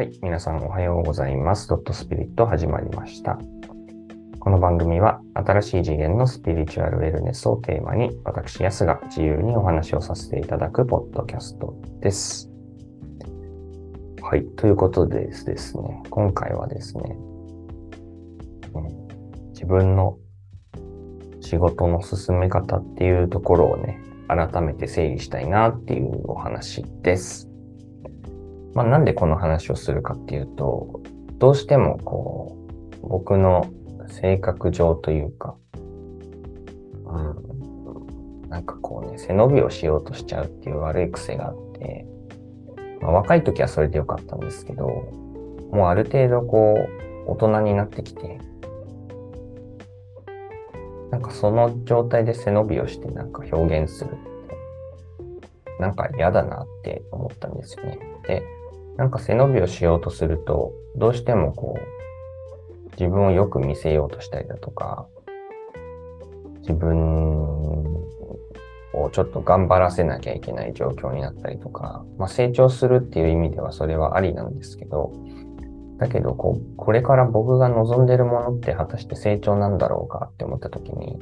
はい。皆さんおはようございます。ドットスピリット始まりました。この番組は新しい次元のスピリチュアルウェルネスをテーマに私、ヤスが自由にお話をさせていただくポッドキャストです。はい。ということでですね、今回はですね、うん自分の仕事の進め方っていうところをね、改めて整理したいなっていうお話です。まあ、なんでこの話をするかっていうと、どうしてもこう、僕の性格上というか、うん、なんかこうね、背伸びをしようとしちゃうっていう悪い癖があって、まあ、若い時はそれでよかったんですけど、もうある程度こう、大人になってきて、なんかその状態で背伸びをしてなんか表現するって、なんか嫌だなって思ったんですよね。で、なんか背伸びをしようとすると、どうしてもこう、自分をよく見せようとしたりだとか、自分をちょっと頑張らせなきゃいけない状況になったりとか、まあ成長するっていう意味ではそれはありなんですけど、だけどこう、これから僕が望んでるものって果たして成長なんだろうかって思った時に、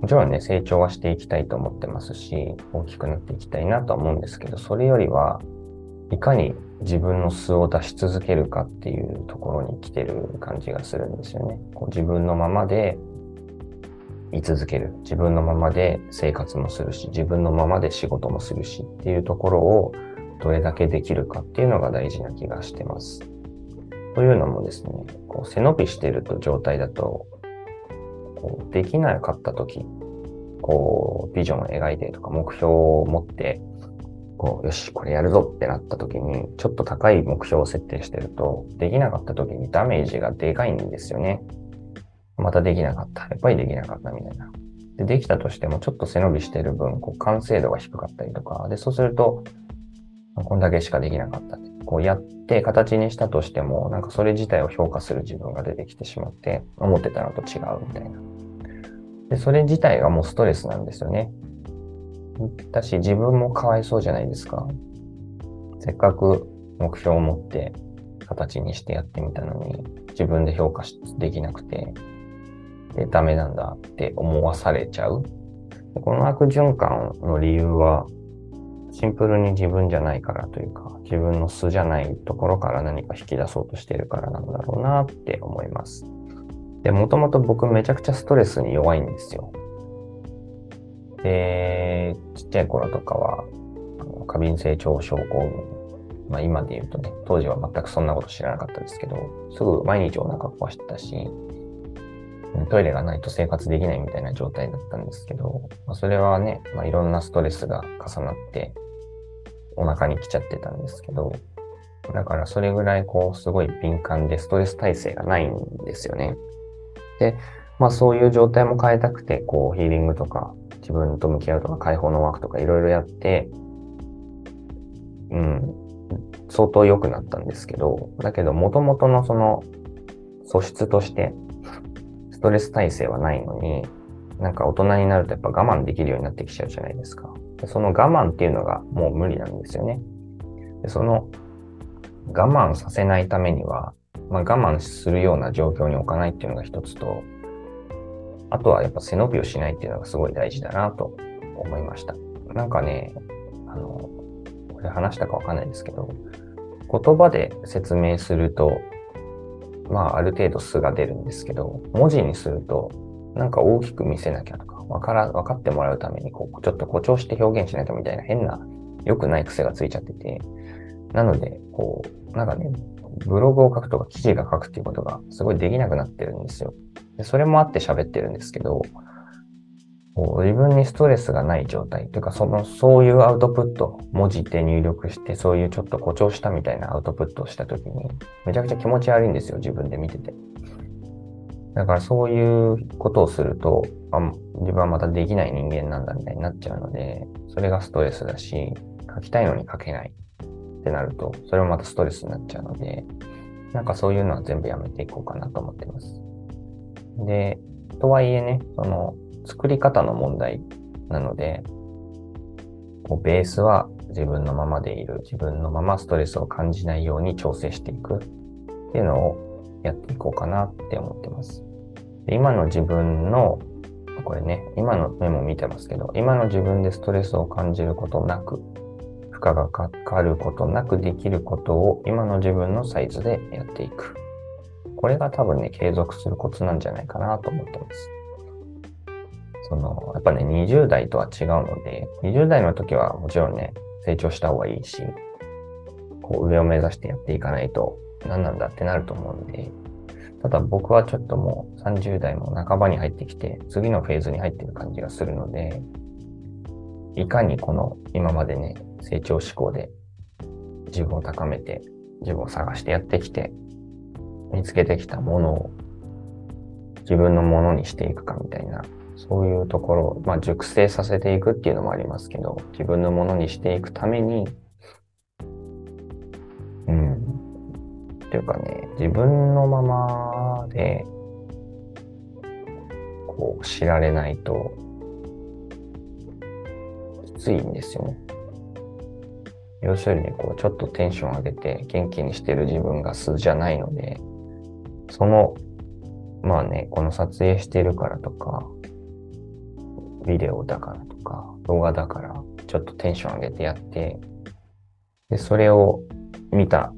もちろんね、成長はしていきたいと思ってますし、大きくなっていきたいなとは思うんですけど、それよりは、いかに自分の素を出し続けるかっていうところに来てる感じがするんですよね。こう自分のままで居続ける。自分のままで生活もするし、自分のままで仕事もするしっていうところをどれだけできるかっていうのが大事な気がしてます。というのもですね、こう背伸びしてると状態だと、こうできなかった時、こうビジョンを描いてとか目標を持って、こう、よし、これやるぞってなった時に、ちょっと高い目標を設定してると、できなかった時にダメージがでかいんですよね。またできなかった。やっぱりできなかったみたいな。で、できたとしても、ちょっと背伸びしてる分、こう、完成度が低かったりとか、で、そうすると、こんだけしかできなかった。こうやって形にしたとしても、なんかそれ自体を評価する自分が出てきてしまって、思ってたのと違うみたいな。で、それ自体がもうストレスなんですよね。だし、自分もかわいそうじゃないですか。せっかく目標を持って形にしてやってみたのに、自分で評価できなくて、で、ダメなんだって思わされちゃう。この悪循環の理由は、シンプルに自分じゃないからというか、自分の素じゃないところから何か引き出そうとしてるからなんだろうなって思います。で、もともと僕めちゃくちゃストレスに弱いんですよ。で、ちっちゃい頃とかは、過敏性腸症候群。まあ今で言うとね、当時は全くそんなこと知らなかったですけど、すぐ毎日お腹壊してたし、トイレがないと生活できないみたいな状態だったんですけど、まあ、それはね、まあ、いろんなストレスが重なって、お腹に来ちゃってたんですけど、だからそれぐらいこう、すごい敏感でストレス耐性がないんですよね。で、まあそういう状態も変えたくて、こう、ヒーリングとか、自分と向き合うとか、解放のワークとかいろいろやって、うん、相当良くなったんですけど、だけど元々のその素質として、ストレス耐性はないのに、なんか大人になるとやっぱ我慢できるようになってきちゃうじゃないですか。でその我慢っていうのがもう無理なんですよね。でその我慢させないためには、まあ、我慢するような状況に置かないっていうのが一つと、あとはやっぱ背伸びをしないっていうのがすごい大事だなと思いました。なんかね、あの、これ話したかわかんないですけど、言葉で説明すると、まあある程度素が出るんですけど、文字にすると、なんか大きく見せなきゃとか、わから、分かってもらうために、こう、ちょっと誇張して表現しないとみたいな変な、良くない癖がついちゃってて、なので、こう、なんかね、ブログを書くとか記事が書くっていうことがすごいできなくなってるんですよ。でそれもあって喋ってるんですけど、こう自分にストレスがない状態というか、その、そういうアウトプット、文字で入力して、そういうちょっと誇張したみたいなアウトプットをしたときに、めちゃくちゃ気持ち悪いんですよ、自分で見てて。だからそういうことをすると、あ自分はまたできない人間なんだみたいになっちゃうので、それがストレスだし、書きたいのに書けないってなると、それもまたストレスになっちゃうので、なんかそういうのは全部やめていこうかなと思ってます。で、とはいえね、その作り方の問題なので、こうベースは自分のままでいる、自分のままストレスを感じないように調整していくっていうのをやっていこうかなって思ってます。今の自分の、これね、今のメモ見てますけど、今の自分でストレスを感じることなく、負荷がかかることなくできることを今の自分のサイズでやっていく。これが多分ね、継続するコツなんじゃないかなと思ってます。その、やっぱね、20代とは違うので、20代の時はもちろんね、成長した方がいいし、こう上を目指してやっていかないと何なんだってなると思うんで、ただ僕はちょっともう30代も半ばに入ってきて、次のフェーズに入ってる感じがするので、いかにこの今までね、成長志向で自分を高めて、自分を探してやってきて、見つけてきたものを自分のものにしていくかみたいな、そういうところを、まあ、熟成させていくっていうのもありますけど、自分のものにしていくために、うん。っていうかね、自分のままで、こう、知られないと、きついんですよね。要するに、こう、ちょっとテンション上げて元気にしてる自分が素じゃないので、その、まあね、この撮影してるからとか、ビデオだからとか、動画だから、ちょっとテンション上げてやって、で、それを見た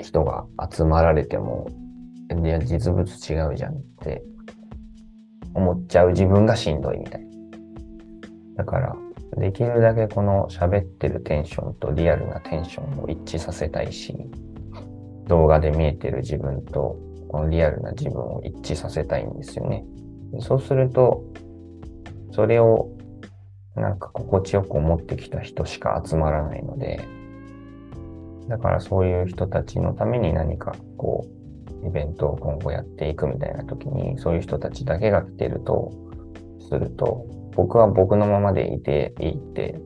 人が集まられても、いや、実物違うじゃんって思っちゃう自分がしんどいみたい。だから、できるだけこの喋ってるテンションとリアルなテンションを一致させたいし、動画で見えてる自分とこのリアルな自分を一致させたいんですよね。そうすると、それをなんか心地よく思ってきた人しか集まらないので、だからそういう人たちのために何かこう、イベントを今後やっていくみたいな時に、そういう人たちだけが来てると、すると、僕は僕のままでいていいって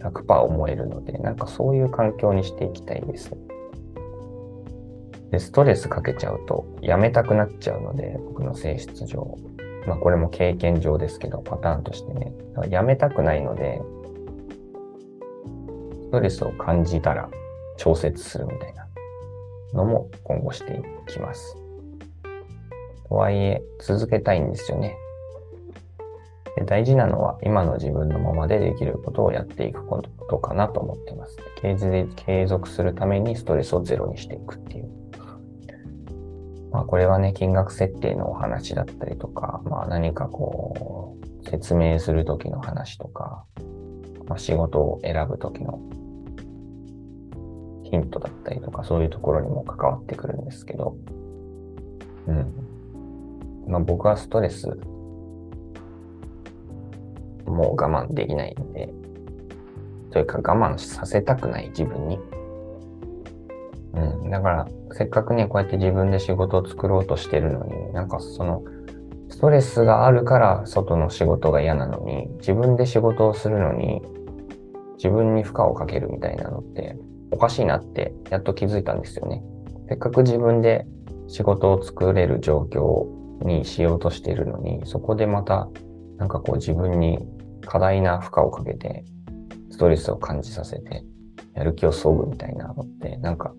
100%思えるので、なんかそういう環境にしていきたいです。で、ストレスかけちゃうとやめたくなっちゃうので、僕の性質上。まあこれも経験上ですけど、パターンとしてね。やめたくないので、ストレスを感じたら調節するみたいなのも今後していきます。とはいえ、続けたいんですよね。大事なのは今の自分のままでできることをやっていくことかなと思ってます。継続するためにストレスをゼロにしていくっていう。まあこれはね、金額設定のお話だったりとか、まあ何かこう、説明するときの話とか、まあ、仕事を選ぶときのヒントだったりとか、そういうところにも関わってくるんですけど、うん。まあ僕はストレス、もう我慢できないんで、というか我慢させたくない自分に。うん。だから、せっかくね、こうやって自分で仕事を作ろうとしてるのに、なんかその、ストレスがあるから外の仕事が嫌なのに、自分で仕事をするのに、自分に負荷をかけるみたいなのって、おかしいなってやっと気づいたんですよね。せっかく自分で仕事を作れる状況にしようとしているのに、そこでまた、なんかこう自分に過大な負荷をかけて、ストレスを感じさせて、やる気をそぐみたいなのって、なんか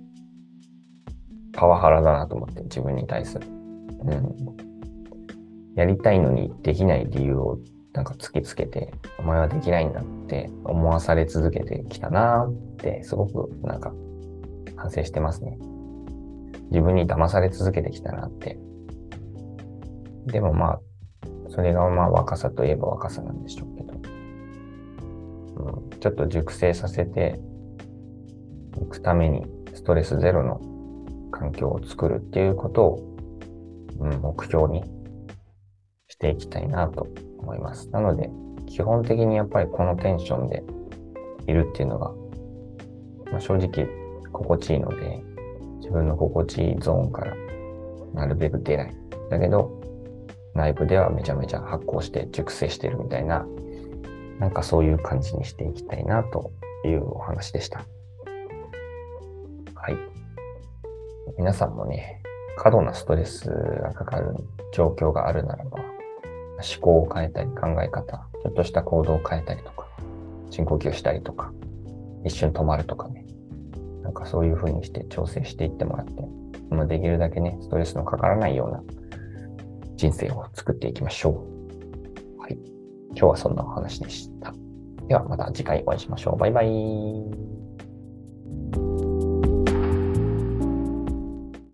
パワハラだなと思って、自分に対する。うん。やりたいのにできない理由をなんか突きつけて、お前はできないんだって思わされ続けてきたなって、すごくなんか反省してますね。自分に騙され続けてきたなって。でもまあ、それがまあ若さといえば若さなんでしょうけど、うん、ちょっと熟成させていくためにストレスゼロの環境を作るっていうことを、うん、目標にしていきたいなと思います。なので、基本的にやっぱりこのテンションでいるっていうのが、まあ、正直心地いいので、自分の心地いいゾーンからなるべく出ない。だけど、内部ではめちゃめちゃ発酵して熟成してるみたいな、なんかそういう感じにしていきたいなというお話でした。はい。皆さんもね、過度なストレスがかかる状況があるならば、思考を変えたり考え方、ちょっとした行動を変えたりとか、深呼吸したりとか、一瞬止まるとかね。なんかそういう風にして調整していってもらって、まあ、できるだけね、ストレスのかからないような人生を作っていきましょう。はい。今日はそんなお話でした。ではまた次回お会いしましょう。バイバイ。